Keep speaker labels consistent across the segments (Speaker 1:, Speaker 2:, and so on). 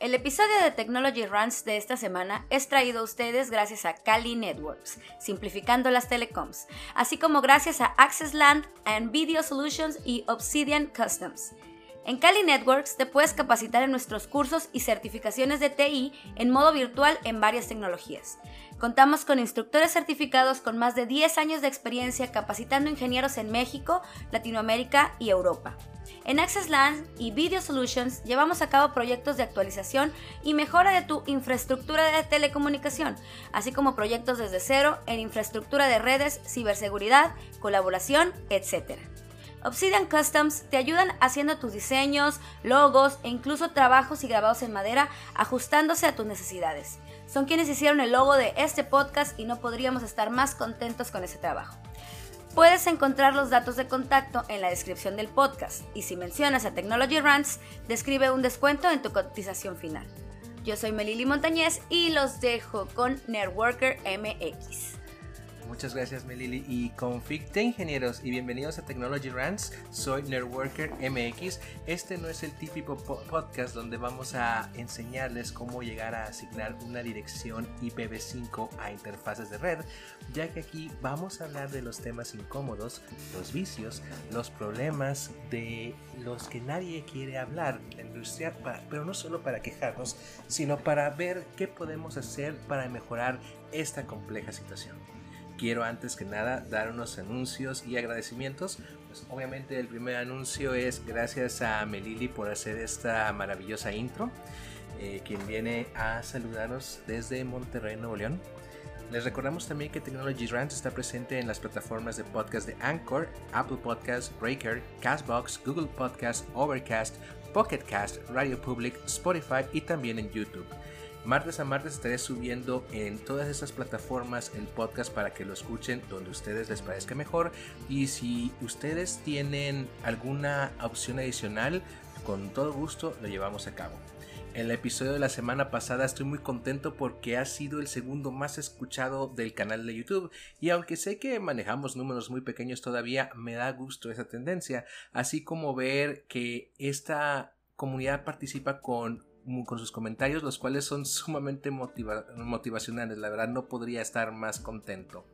Speaker 1: El episodio de Technology Runs de esta semana es traído a ustedes gracias a Cali Networks, simplificando las telecoms, así como gracias a Access Land and Video Solutions y Obsidian Customs. En Cali Networks te puedes capacitar en nuestros cursos y certificaciones de TI en modo virtual en varias tecnologías. Contamos con instructores certificados con más de 10 años de experiencia capacitando ingenieros en México, Latinoamérica y Europa. En Access LAN y Video Solutions llevamos a cabo proyectos de actualización y mejora de tu infraestructura de telecomunicación, así como proyectos desde cero en infraestructura de redes, ciberseguridad, colaboración, etc. Obsidian Customs te ayudan haciendo tus diseños, logos e incluso trabajos y grabados en madera ajustándose a tus necesidades. Son quienes hicieron el logo de este podcast y no podríamos estar más contentos con ese trabajo. Puedes encontrar los datos de contacto en la descripción del podcast y si mencionas a Technology Rants, describe un descuento en tu cotización final. Yo soy Melili Montañez y los dejo con Networker MX.
Speaker 2: Muchas gracias Melili y conflicte ingenieros y bienvenidos a Technology Rants. Soy Networker MX. Este no es el típico podcast donde vamos a enseñarles cómo llegar a asignar una dirección IPv5 a interfaces de red, ya que aquí vamos a hablar de los temas incómodos, los vicios, los problemas de los que nadie quiere hablar la industria, pero no solo para quejarnos, sino para ver qué podemos hacer para mejorar esta compleja situación quiero antes que nada dar unos anuncios y agradecimientos. Pues obviamente el primer anuncio es gracias a Melili por hacer esta maravillosa intro, eh, quien viene a saludarnos desde Monterrey, Nuevo León. Les recordamos también que Technology Rants está presente en las plataformas de podcast de Anchor, Apple Podcasts, Breaker, Castbox, Google Podcasts, Overcast, Pocket Cast, Radio Public, Spotify y también en YouTube. Martes a martes estaré subiendo en todas estas plataformas el podcast para que lo escuchen donde ustedes les parezca mejor. Y si ustedes tienen alguna opción adicional, con todo gusto lo llevamos a cabo. En el episodio de la semana pasada estoy muy contento porque ha sido el segundo más escuchado del canal de YouTube y aunque sé que manejamos números muy pequeños todavía, me da gusto esa tendencia, así como ver que esta comunidad participa con con sus comentarios, los cuales son sumamente motivacionales. La verdad no podría estar más contento.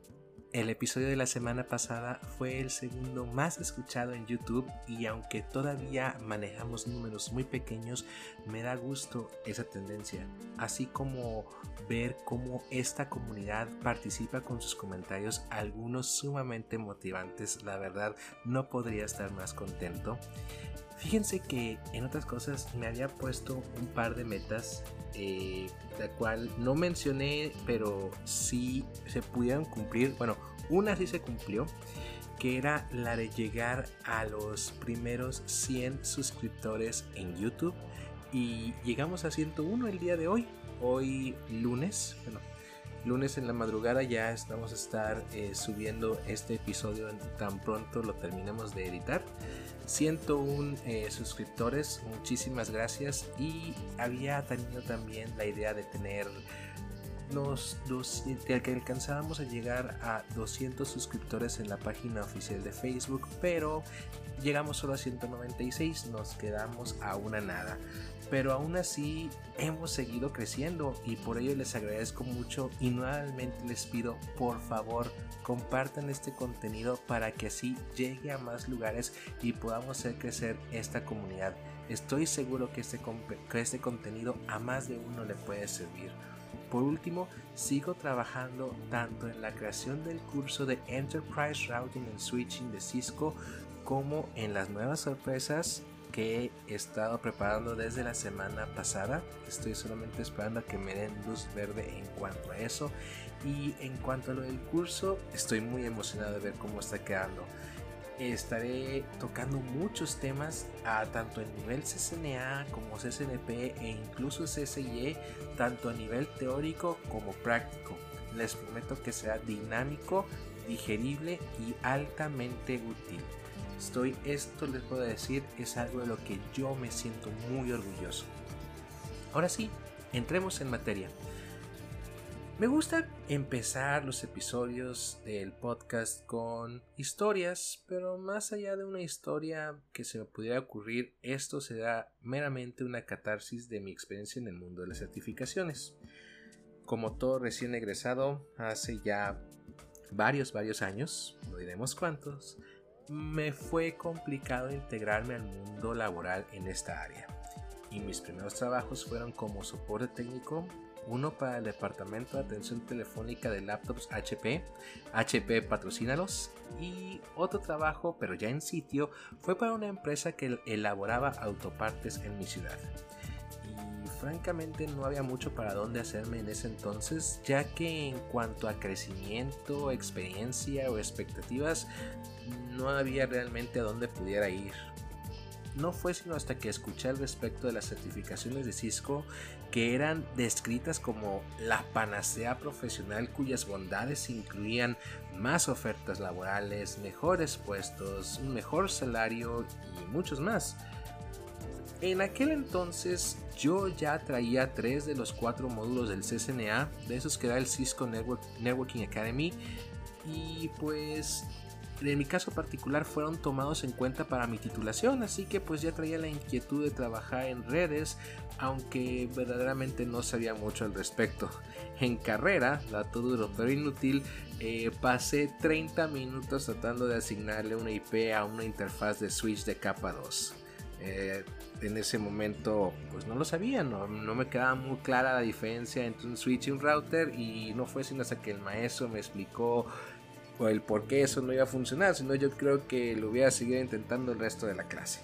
Speaker 2: El episodio de la semana pasada fue el segundo más escuchado en YouTube y aunque todavía manejamos números muy pequeños, me da gusto esa tendencia, así como ver cómo esta comunidad participa con sus comentarios, algunos sumamente motivantes, la verdad no podría estar más contento. Fíjense que en otras cosas me había puesto un par de metas, eh, la cual no mencioné, pero sí se pudieron cumplir. Bueno, una sí se cumplió, que era la de llegar a los primeros 100 suscriptores en YouTube. Y llegamos a 101 el día de hoy, hoy lunes, bueno, lunes en la madrugada ya estamos a estar eh, subiendo este episodio tan pronto lo terminemos de editar. 101 eh, suscriptores, muchísimas gracias. Y había tenido también la idea de tener los dos, que alcanzábamos a llegar a 200 suscriptores en la página oficial de Facebook, pero llegamos solo a 196, nos quedamos a una nada pero aún así hemos seguido creciendo y por ello les agradezco mucho y nuevamente les pido por favor compartan este contenido para que así llegue a más lugares y podamos hacer crecer esta comunidad. Estoy seguro que este, que este contenido a más de uno le puede servir. Por último, sigo trabajando tanto en la creación del curso de Enterprise Routing and Switching de Cisco como en las nuevas sorpresas que he estado preparando desde la semana pasada. Estoy solamente esperando a que me den luz verde en cuanto a eso. Y en cuanto a lo del curso, estoy muy emocionado de ver cómo está quedando. Estaré tocando muchos temas tanto en nivel CCNA como CCNP e incluso CCIE, tanto a nivel teórico como práctico. Les prometo que será dinámico, digerible y altamente útil. Estoy, esto les puedo decir, es algo de lo que yo me siento muy orgulloso. Ahora sí, entremos en materia. Me gusta empezar los episodios del podcast con historias, pero más allá de una historia que se me pudiera ocurrir, esto será meramente una catarsis de mi experiencia en el mundo de las certificaciones. Como todo recién egresado, hace ya varios, varios años, no diremos cuántos, me fue complicado integrarme al mundo laboral en esta área. Y mis primeros trabajos fueron como soporte técnico uno para el departamento de atención telefónica de laptops HP, HP patrocínalos, y otro trabajo, pero ya en sitio, fue para una empresa que elaboraba autopartes en mi ciudad. Francamente no había mucho para dónde hacerme en ese entonces, ya que en cuanto a crecimiento, experiencia o expectativas, no había realmente a dónde pudiera ir no fue sino hasta que escuché al respecto de las certificaciones de Cisco que eran descritas como la panacea profesional cuyas bondades incluían más ofertas laborales, mejores puestos, un mejor salario y muchos más. En aquel entonces yo ya traía tres de los cuatro módulos del CCNA, de esos que da el Cisco Networking Academy, y pues en mi caso particular fueron tomados en cuenta para mi titulación, así que pues ya traía la inquietud de trabajar en redes, aunque verdaderamente no sabía mucho al respecto. En carrera, dato duro pero inútil, eh, pasé 30 minutos tratando de asignarle una IP a una interfaz de switch de capa 2. Eh, en ese momento pues no lo sabía, no, me quedaba muy clara la diferencia entre un switch y un router y no fue sino hasta que el maestro me explicó o el por qué eso no iba a funcionar, sino yo creo que lo hubiera seguido intentando el resto de la clase.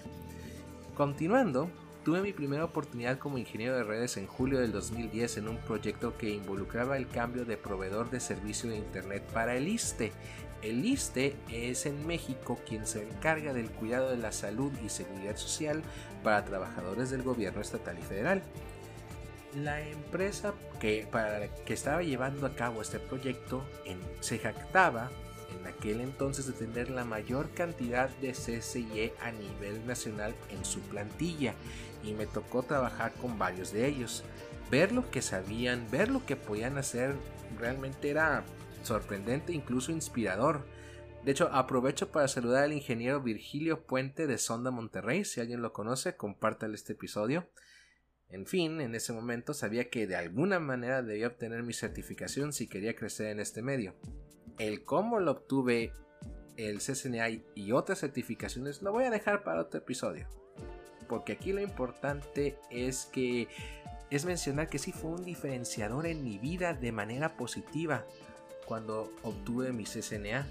Speaker 2: Continuando, tuve mi primera oportunidad como ingeniero de redes en julio del 2010 en un proyecto que involucraba el cambio de proveedor de servicio de Internet para el ISTE. El ISTE es en México quien se encarga del cuidado de la salud y seguridad social para trabajadores del gobierno estatal y federal. La empresa que, para que estaba llevando a cabo este proyecto en, se jactaba en aquel entonces de tener la mayor cantidad de CCIE a nivel nacional en su plantilla y me tocó trabajar con varios de ellos. Ver lo que sabían, ver lo que podían hacer realmente era sorprendente, incluso inspirador. De hecho, aprovecho para saludar al ingeniero Virgilio Puente de Sonda Monterrey. Si alguien lo conoce, compártale este episodio. En fin, en ese momento sabía que de alguna manera debía obtener mi certificación si quería crecer en este medio. El cómo lo obtuve, el CCNA y otras certificaciones lo voy a dejar para otro episodio. Porque aquí lo importante es que es mencionar que sí fue un diferenciador en mi vida de manera positiva cuando obtuve mi CCNA.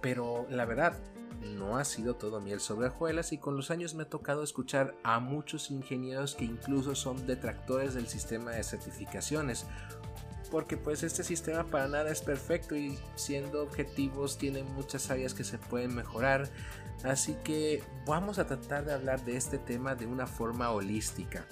Speaker 2: Pero la verdad, no ha sido todo miel sobre hojuelas y con los años me ha tocado escuchar a muchos ingenieros que incluso son detractores del sistema de certificaciones porque pues este sistema para nada es perfecto y siendo objetivos tiene muchas áreas que se pueden mejorar así que vamos a tratar de hablar de este tema de una forma holística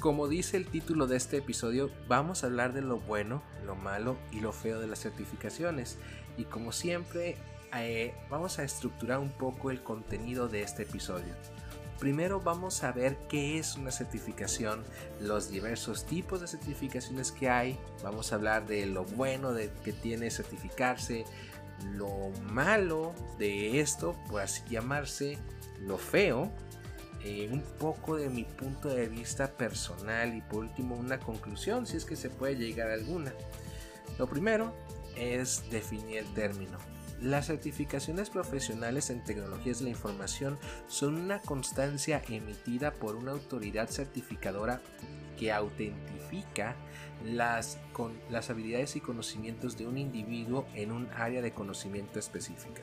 Speaker 2: como dice el título de este episodio, vamos a hablar de lo bueno, lo malo y lo feo de las certificaciones. Y como siempre, eh, vamos a estructurar un poco el contenido de este episodio. Primero vamos a ver qué es una certificación, los diversos tipos de certificaciones que hay, vamos a hablar de lo bueno de que tiene certificarse, lo malo de esto, por así llamarse, lo feo, eh, un poco de mi punto de vista personal y por último una conclusión si es que se puede llegar a alguna. Lo primero es definir el término. Las certificaciones profesionales en tecnologías de la información son una constancia emitida por una autoridad certificadora que autentifica las, con, las habilidades y conocimientos de un individuo en un área de conocimiento específica.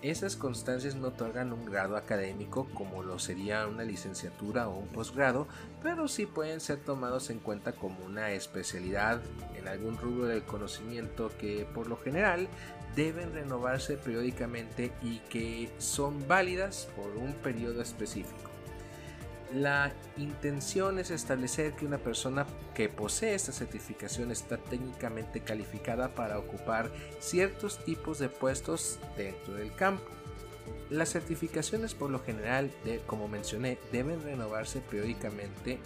Speaker 2: Esas constancias no otorgan un grado académico como lo sería una licenciatura o un posgrado, pero sí pueden ser tomados en cuenta como una especialidad en algún rubro del conocimiento que por lo general deben renovarse periódicamente y que son válidas por un periodo específico. La intención es establecer que una persona que posee esta certificación está técnicamente calificada para ocupar ciertos tipos de puestos dentro del campo. Las certificaciones por lo general, como mencioné, deben renovarse periódicamente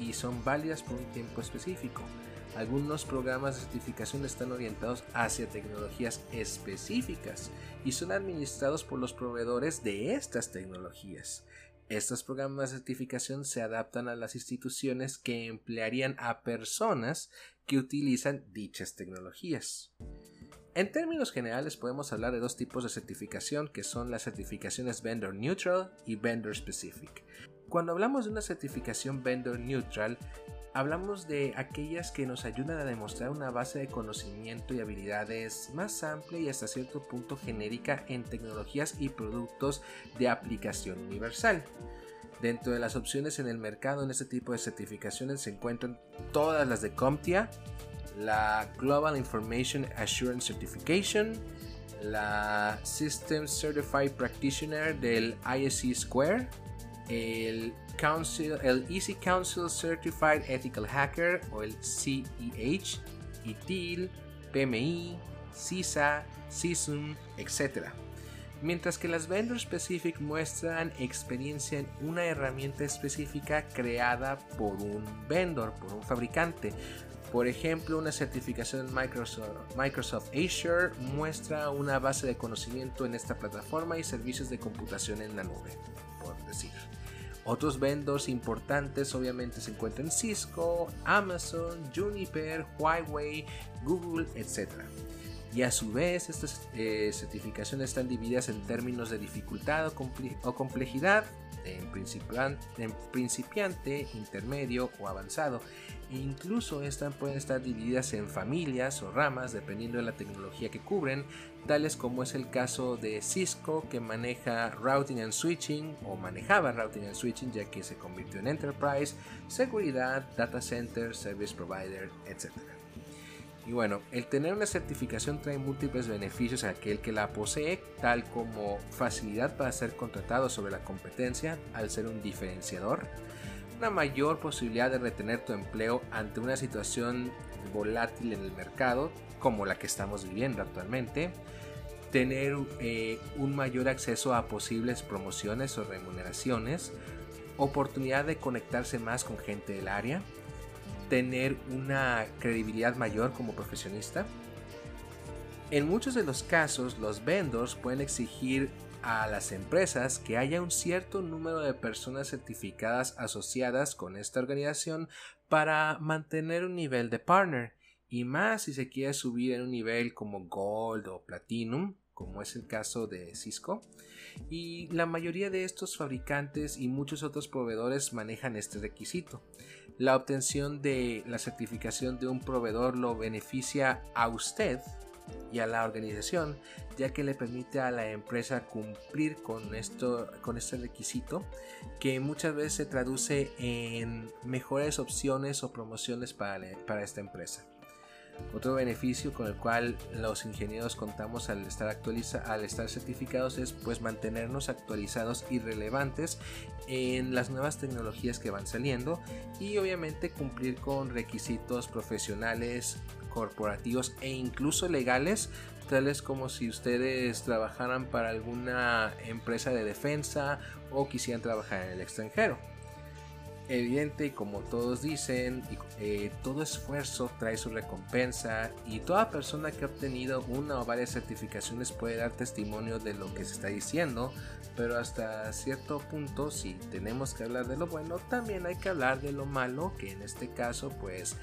Speaker 2: y son válidas por un tiempo específico. Algunos programas de certificación están orientados hacia tecnologías específicas y son administrados por los proveedores de estas tecnologías. Estos programas de certificación se adaptan a las instituciones que emplearían a personas que utilizan dichas tecnologías. En términos generales podemos hablar de dos tipos de certificación que son las certificaciones Vendor Neutral y Vendor Specific. Cuando hablamos de una certificación Vendor Neutral, hablamos de aquellas que nos ayudan a demostrar una base de conocimiento y habilidades más amplia y hasta cierto punto genérica en tecnologías y productos de aplicación universal. Dentro de las opciones en el mercado en este tipo de certificaciones se encuentran todas las de CompTIA, la Global Information Assurance Certification, la System Certified Practitioner del ISC Square, el, Council, el Easy Council Certified Ethical Hacker o el CEH, ITIL, PMI, CISA, CISUM, etc. Mientras que las Vendor Specific muestran experiencia en una herramienta específica creada por un vendor, por un fabricante, por ejemplo, una certificación Microsoft, Azure muestra una base de conocimiento en esta plataforma y servicios de computación en la nube, por decir. Otros vendors importantes obviamente se encuentran Cisco, Amazon, Juniper, Huawei, Google, etc. Y a su vez estas eh, certificaciones están divididas en términos de dificultad o complejidad, en principiante, intermedio o avanzado incluso estas pueden estar divididas en familias o ramas dependiendo de la tecnología que cubren, tales como es el caso de Cisco que maneja routing and switching o manejaba routing and switching ya que se convirtió en enterprise, seguridad, data center, service provider, etc. Y bueno, el tener una certificación trae múltiples beneficios a aquel que la posee, tal como facilidad para ser contratado sobre la competencia al ser un diferenciador, una mayor posibilidad de retener tu empleo ante una situación volátil en el mercado como la que estamos viviendo actualmente, tener eh, un mayor acceso a posibles promociones o remuneraciones, oportunidad de conectarse más con gente del área, tener una credibilidad mayor como profesionista. En muchos de los casos, los vendors pueden exigir a las empresas que haya un cierto número de personas certificadas asociadas con esta organización para mantener un nivel de partner y más si se quiere subir en un nivel como Gold o Platinum, como es el caso de Cisco. Y la mayoría de estos fabricantes y muchos otros proveedores manejan este requisito. La obtención de la certificación de un proveedor lo beneficia a usted y a la organización, ya que le permite a la empresa cumplir con, esto, con este requisito, que muchas veces se traduce en mejores opciones o promociones para, para esta empresa. Otro beneficio con el cual los ingenieros contamos al estar, actualiza, al estar certificados es pues mantenernos actualizados y relevantes en las nuevas tecnologías que van saliendo y obviamente cumplir con requisitos profesionales corporativos e incluso legales, tales como si ustedes trabajaran para alguna empresa de defensa o quisieran trabajar en el extranjero. Evidente, como todos dicen, eh, todo esfuerzo trae su recompensa y toda persona que ha obtenido una o varias certificaciones puede dar testimonio de lo que se está diciendo, pero hasta cierto punto si tenemos que hablar de lo bueno, también hay que hablar de lo malo, que en este caso pues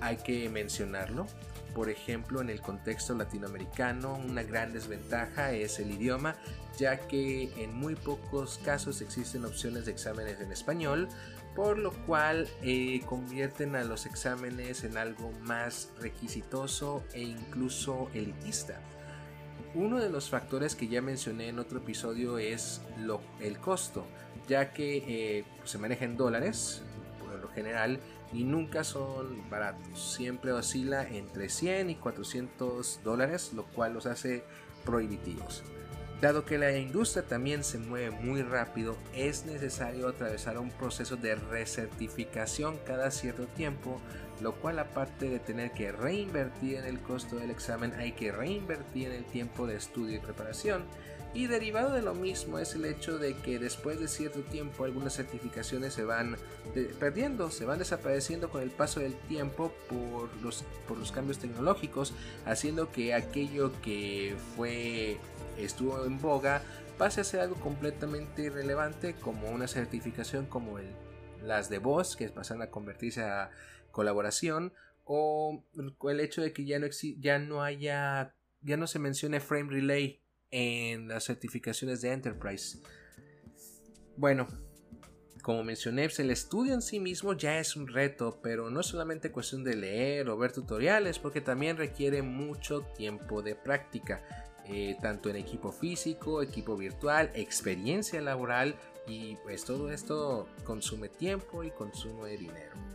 Speaker 2: hay que mencionarlo. Por ejemplo, en el contexto latinoamericano, una gran desventaja es el idioma, ya que en muy pocos casos existen opciones de exámenes en español, por lo cual eh, convierten a los exámenes en algo más requisitoso e incluso elitista. Uno de los factores que ya mencioné en otro episodio es el costo, ya que eh, se maneja en dólares, por lo general, y nunca son baratos. Siempre oscila entre 100 y 400 dólares, lo cual los hace prohibitivos. Dado que la industria también se mueve muy rápido, es necesario atravesar un proceso de recertificación cada cierto tiempo, lo cual aparte de tener que reinvertir en el costo del examen, hay que reinvertir en el tiempo de estudio y preparación. Y derivado de lo mismo es el hecho de que después de cierto tiempo algunas certificaciones se van perdiendo, se van desapareciendo con el paso del tiempo por los, por los cambios tecnológicos, haciendo que aquello que fue estuvo en boga pase a ser algo completamente irrelevante como una certificación como el, las de voz que pasan a convertirse a colaboración o el hecho de que ya no, ya no haya ya no se mencione frame relay en las certificaciones de Enterprise. Bueno, como mencioné, pues, el estudio en sí mismo ya es un reto, pero no es solamente cuestión de leer o ver tutoriales, porque también requiere mucho tiempo de práctica, eh, tanto en equipo físico, equipo virtual, experiencia laboral, y pues todo esto consume tiempo y consumo de dinero.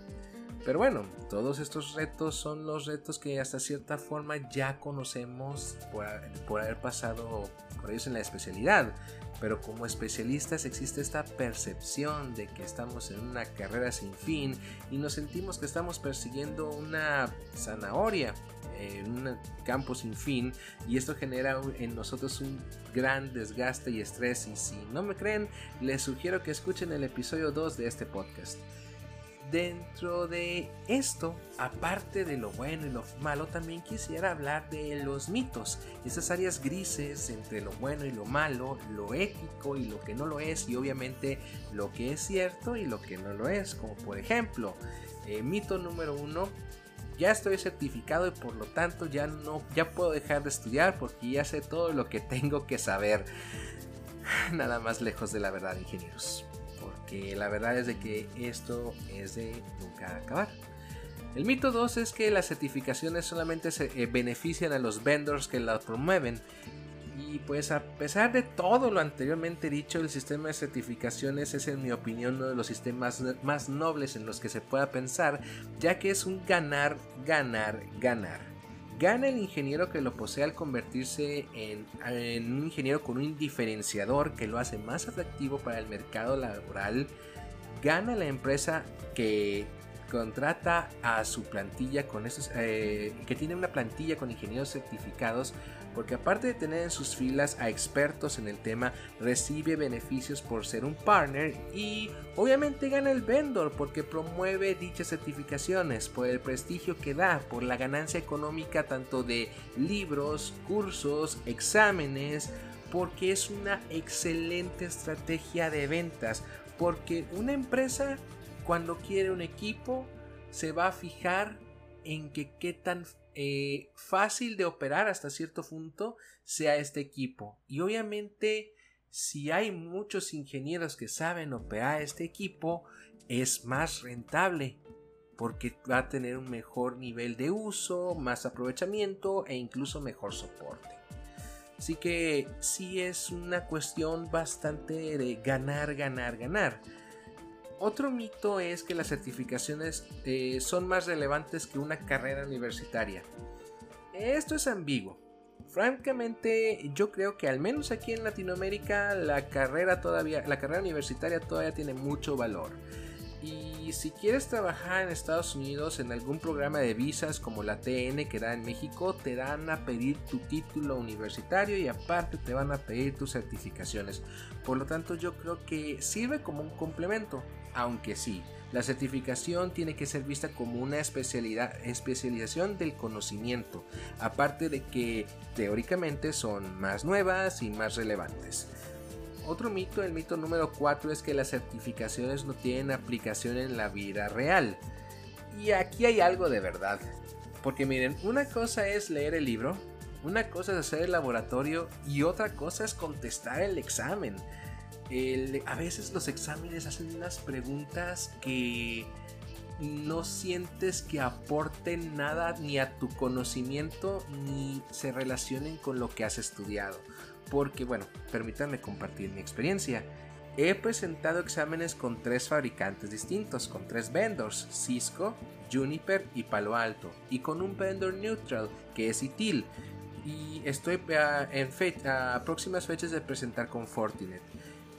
Speaker 2: Pero bueno, todos estos retos son los retos que hasta cierta forma ya conocemos por, haber pasado por ellos en la especialidad. Pero como especialistas existe esta percepción de que estamos en una carrera sin fin y nos sentimos que estamos persiguiendo una zanahoria en un campo sin fin y esto genera en nosotros un gran desgaste y estrés y si no me creen les sugiero que escuchen el episodio 2 de este podcast. Dentro de esto, aparte de lo bueno y lo malo, también quisiera hablar de los mitos, esas áreas grises entre lo bueno y lo malo, lo ético y lo que no lo es, y obviamente lo que es cierto y lo que no lo es, como por ejemplo, eh, mito número uno, ya estoy certificado y por lo tanto ya no ya puedo dejar de estudiar porque ya sé todo lo que tengo que saber. Nada más lejos de la verdad, ingenieros que la verdad es de que esto es de nunca acabar. El mito 2 es que las certificaciones solamente se eh, benefician a los vendors que las promueven. Y pues a pesar de todo lo anteriormente dicho, el sistema de certificaciones es en mi opinión uno de los sistemas más nobles en los que se pueda pensar, ya que es un ganar, ganar, ganar. Gana el ingeniero que lo posee al convertirse en, un ingeniero con un diferenciador que lo hace más atractivo para el mercado laboral. Gana la empresa que contrata a su plantilla con esos, eh, que tiene una plantilla con ingenieros certificados porque aparte de tener en sus filas a expertos en el tema, recibe beneficios por ser un partner y obviamente gana el vendor porque promueve dichas certificaciones, por el prestigio que da, por la ganancia económica tanto de libros, cursos, exámenes, porque es una excelente estrategia de ventas, porque una empresa cuando quiere un equipo se va a fijar en que qué tan eh, fácil de operar hasta cierto punto sea este equipo. Y obviamente si hay muchos ingenieros que saben operar este equipo, es más rentable porque va a tener un mejor nivel de uso, más aprovechamiento e incluso mejor soporte. Así que sí es una cuestión bastante de ganar, ganar, ganar. Otro mito es que las certificaciones eh, son más relevantes que una carrera universitaria. Esto es ambiguo. Francamente, yo creo que al menos aquí en Latinoamérica la carrera todavía, la carrera universitaria todavía tiene mucho valor. Y si quieres trabajar en Estados Unidos en algún programa de visas como la TN que da en México, te dan a pedir tu título universitario y aparte te van a pedir tus certificaciones. Por lo tanto, yo creo que sirve como un complemento aunque sí, la certificación tiene que ser vista como una especialización del conocimiento, aparte de que teóricamente son más nuevas y más relevantes. Otro mito, el mito número 4, es que las certificaciones no tienen aplicación en la vida real. Y aquí hay algo de verdad. Porque miren, una cosa es leer el libro, una cosa es hacer el laboratorio y otra cosa es contestar el examen a veces los exámenes hacen unas preguntas que no sientes que aporten nada ni a tu conocimiento ni se relacionen con lo que has estudiado. Porque bueno, permítanme compartir mi experiencia. He presentado exámenes con tres fabricantes distintos, con tres vendors, Cisco, Juniper y Palo Alto, y con un vendor neutral que es ITIL. Y estoy en a próximas fechas de presentar con Fortinet.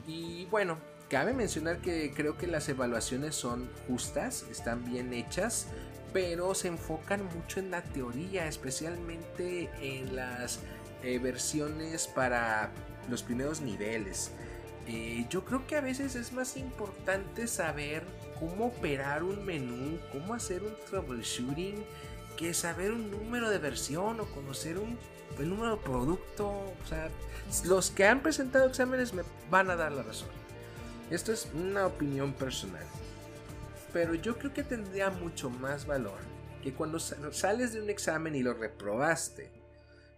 Speaker 2: Y bueno, cabe mencionar que creo que las evaluaciones son justas, están bien hechas, pero se enfocan mucho en la teoría, especialmente en las eh, versiones para los primeros niveles. Eh, yo creo que a veces es más importante saber cómo operar un menú, cómo hacer un troubleshooting, que saber un número de versión o conocer un el número de producto. O sea, los que han presentado exámenes me van a dar la razón. Esto es una opinión personal. Pero yo creo que tendría mucho más valor que cuando sales de un examen y lo reprobaste,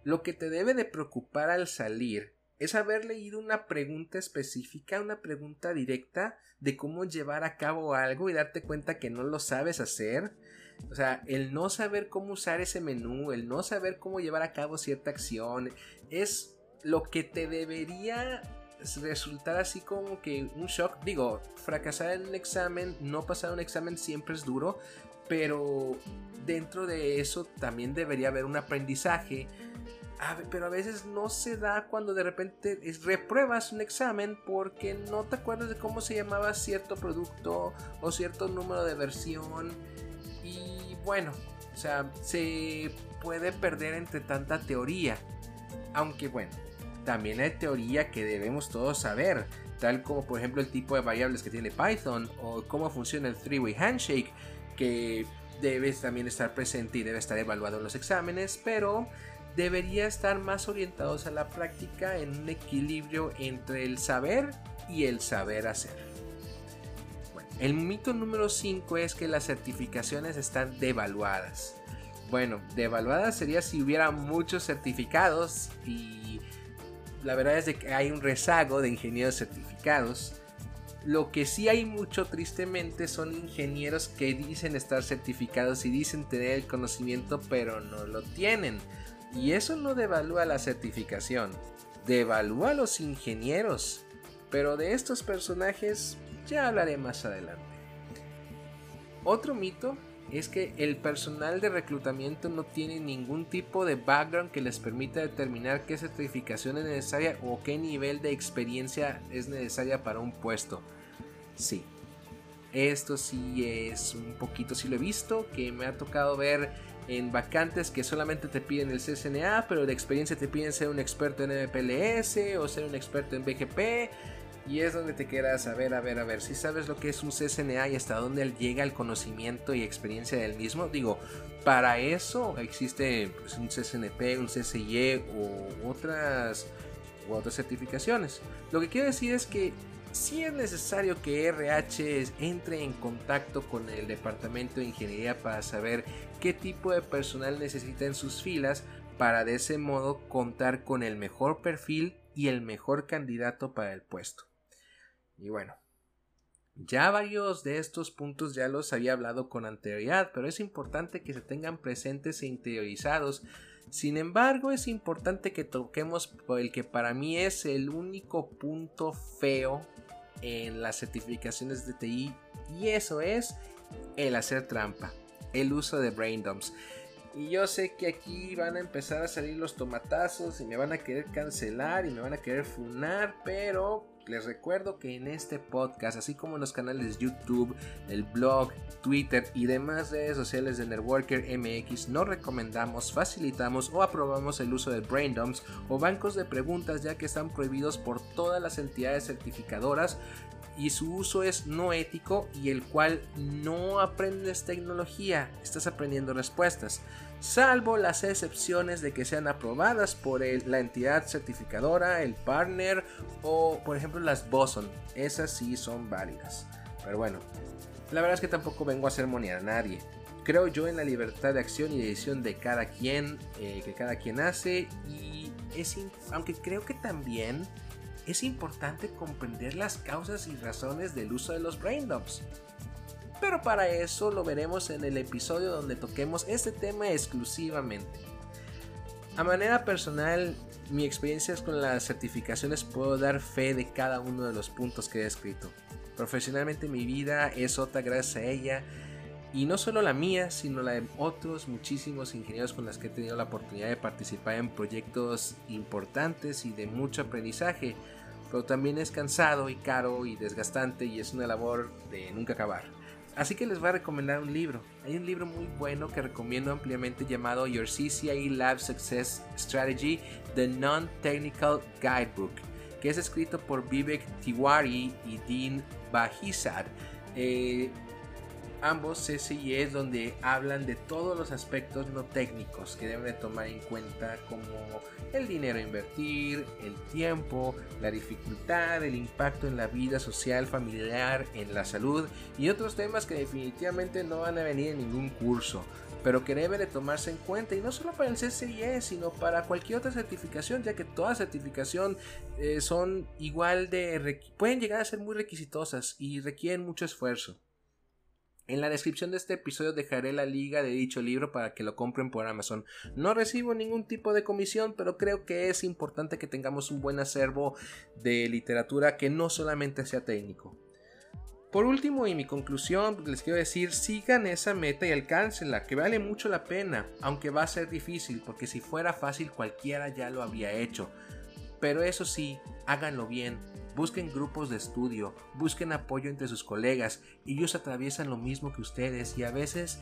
Speaker 2: lo que te debe de preocupar al salir es haber leído una pregunta específica, una pregunta directa de cómo llevar a cabo algo y darte cuenta que no lo sabes hacer. O sea, el no saber cómo usar ese menú, el no saber cómo llevar a cabo cierta acción, es lo que te debería resultar así como que un shock. Digo, fracasar en un examen, no pasar un examen siempre es duro, pero dentro de eso también debería haber un aprendizaje pero a veces no se da cuando de repente repruebas un examen porque no te acuerdas de cómo se llamaba cierto producto o cierto número de versión. Bueno, o sea, se puede perder entre tanta teoría. Aunque bueno, también hay teoría que debemos todos saber, tal como por ejemplo el tipo de variables que tiene Python o cómo funciona el three-way handshake, que debe también estar presente y debe estar evaluado en los exámenes, pero debería estar más orientados a la práctica en un equilibrio entre el saber y el saber hacer. El mito número 5 es que las certificaciones están devaluadas. Bueno, devaluadas sería si hubiera muchos certificados y la verdad es de que hay un rezago de ingenieros certificados. Lo que sí hay mucho tristemente son ingenieros que dicen estar certificados y dicen tener el conocimiento pero no lo tienen. Y eso no devalúa la certificación, devalúa a los ingenieros. Pero de estos personajes ya hablaré más adelante. Otro mito es que el personal de reclutamiento no tiene ningún tipo de background que les permita determinar qué certificación es necesaria o qué nivel de experiencia es necesaria para un puesto. Sí, esto sí es un poquito, sí lo he visto, que me ha tocado ver en vacantes que solamente te piden el CSNA, pero de experiencia te piden ser un experto en MPLS o ser un experto en BGP. Y es donde te quedas a ver, a ver, a ver, si sabes lo que es un CSNA y hasta dónde llega el conocimiento y experiencia del mismo. Digo, para eso existe pues, un CSNP, un CSY o otras, u otras certificaciones. Lo que quiero decir es que si es necesario que RH entre en contacto con el departamento de ingeniería para saber qué tipo de personal necesita en sus filas para de ese modo contar con el mejor perfil y el mejor candidato para el puesto. Y bueno, ya varios de estos puntos ya los había hablado con anterioridad, pero es importante que se tengan presentes e interiorizados. Sin embargo, es importante que toquemos el que para mí es el único punto feo en las certificaciones de TI y eso es el hacer trampa, el uso de brain dumps. Y yo sé que aquí van a empezar a salir los tomatazos y me van a querer cancelar y me van a querer funar, pero les recuerdo que en este podcast, así como en los canales YouTube, el blog, Twitter y demás redes sociales de Networker MX, no recomendamos, facilitamos o aprobamos el uso de brain dumps o bancos de preguntas ya que están prohibidos por todas las entidades certificadoras y su uso es no ético y el cual no aprendes tecnología, estás aprendiendo respuestas salvo las excepciones de que sean aprobadas por la entidad certificadora, el partner o por ejemplo las Boson. Esas sí son válidas. Pero bueno, la verdad es que tampoco vengo a sermonear a nadie. Creo yo en la libertad de acción y decisión de cada quien, eh, que cada quien hace y es, aunque creo que también es importante comprender las causas y razones del uso de los brain dumps pero para eso lo veremos en el episodio donde toquemos este tema exclusivamente. A manera personal, mi experiencia con las certificaciones puedo dar fe de cada uno de los puntos que he escrito. Profesionalmente mi vida es otra gracias a ella y no solo la mía, sino la de otros muchísimos ingenieros con los que he tenido la oportunidad de participar en proyectos importantes y de mucho aprendizaje, pero también es cansado y caro y desgastante y es una labor de nunca acabar. Así que les voy a recomendar un libro. Hay un libro muy bueno que recomiendo ampliamente llamado Your CCIE Lab Success Strategy, The Non-Technical Guidebook. que es escrito por Vivek Tiwari y Dean Bajizad. Eh, ambos CCIE donde hablan de todos los aspectos no técnicos que deben de tomar en cuenta como el dinero a invertir, el tiempo, la dificultad, el impacto en la vida social, familiar, en la salud y otros temas que definitivamente no van a venir en ningún curso pero que debe de tomarse en cuenta y no solo para el CCIE, sino para cualquier otra certificación, ya que toda certificación eh, son igual de pueden llegar a ser muy requisitosas y requieren mucho esfuerzo. En la descripción de este episodio dejaré la liga de dicho libro para que lo compren por Amazon. No recibo ningún tipo de comisión, pero creo que es importante que tengamos un buen acervo de literatura que no solamente sea técnico. Por último y mi conclusión, les quiero decir, sigan esa meta y alcáncenla, que vale mucho la pena, aunque va a ser difícil, porque si fuera fácil cualquiera ya lo había hecho. Pero eso sí, háganlo bien, busquen grupos de estudio, busquen apoyo entre sus colegas, ellos atraviesan lo mismo que ustedes y a veces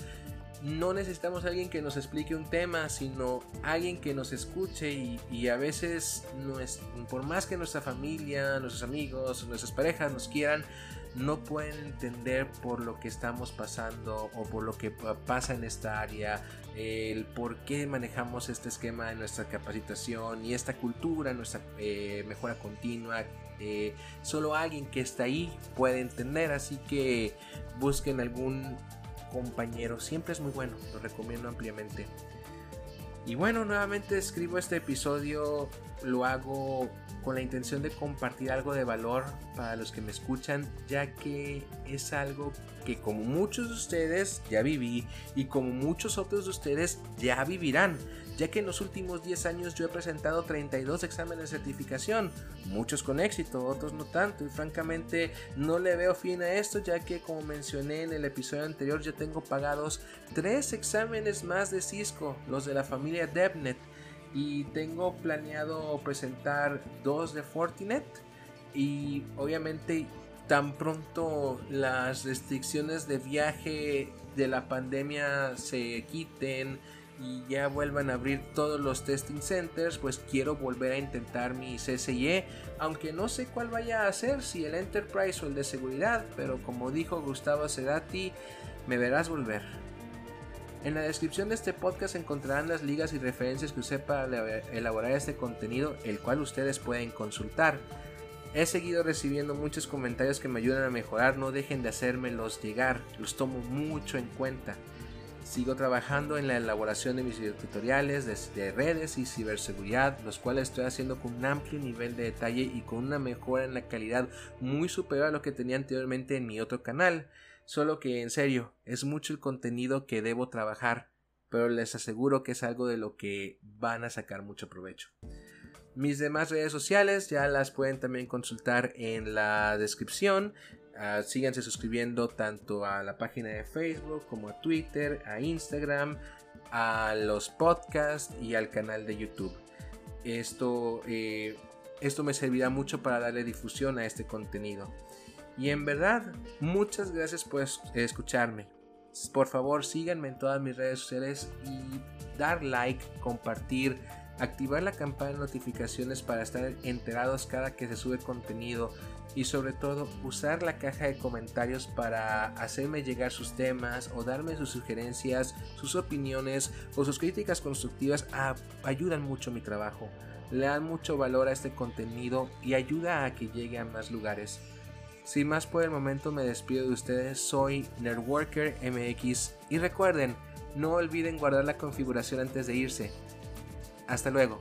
Speaker 2: no necesitamos a alguien que nos explique un tema, sino alguien que nos escuche y, a veces no es, por más que nuestra familia, nuestros amigos, nuestras parejas nos quieran, no pueden entender por lo que estamos pasando o por lo que pasa en esta área, el por qué manejamos este esquema de nuestra capacitación y esta cultura, nuestra eh, mejora continua. Eh, solo alguien que está ahí puede entender, así que busquen algún compañero, siempre es muy bueno, lo recomiendo ampliamente. Y bueno, nuevamente escribo este episodio, lo hago con la intención de compartir algo de valor para los que me escuchan, ya que es algo que como muchos de ustedes ya viví y como muchos otros de ustedes ya vivirán, ya que en los últimos 10 años yo he presentado 32 exámenes de certificación, muchos con éxito, otros no tanto, y francamente no le veo fin a esto, ya que como mencioné en el episodio anterior, ya tengo pagados 3 exámenes más de Cisco, los de la familia DevNet y tengo planeado presentar dos de Fortinet y obviamente tan pronto las restricciones de viaje de la pandemia se quiten y ya vuelvan a abrir todos los testing centers, pues quiero volver a intentar mi CCIE, aunque no sé cuál vaya a ser, si el Enterprise o el de seguridad, pero como dijo Gustavo Cerati, me verás volver. En la descripción de este podcast encontrarán las ligas y referencias que usé para elaborar este contenido, el cual ustedes pueden consultar. He seguido recibiendo muchos comentarios que me ayudan a mejorar, no dejen de hacérmelos llegar, los tomo mucho en cuenta. Sigo trabajando en la elaboración de mis tutoriales de, redes y ciberseguridad, los cuales estoy haciendo con un amplio nivel de detalle y con una mejora en la calidad muy superior a lo que tenía anteriormente en mi otro canal. Solo que en serio, es mucho el contenido que debo trabajar, pero les aseguro que es algo de lo que van a sacar mucho provecho. Mis demás redes sociales ya las pueden también consultar en la descripción. Uh, síganse suscribiendo tanto a la página de Facebook como a Twitter, a Instagram, a los podcasts y al canal de YouTube. Esto, eh, esto me servirá mucho para darle difusión a este contenido. Y en verdad, muchas gracias por escucharme. Por favor, síganme en todas mis redes sociales y dar like, compartir, activar la campana de notificaciones para estar enterados cada que se sube contenido y sobre todo usar la caja de comentarios para hacerme llegar sus temas o darme sus sugerencias, sus opiniones o sus críticas constructivas ayudan mucho mi trabajo, le dan mucho valor a este contenido y ayuda a que llegue a más lugares. Sin más por el momento me despido de ustedes, soy Networker MX y recuerden, no olviden guardar la configuración antes de irse. Hasta luego.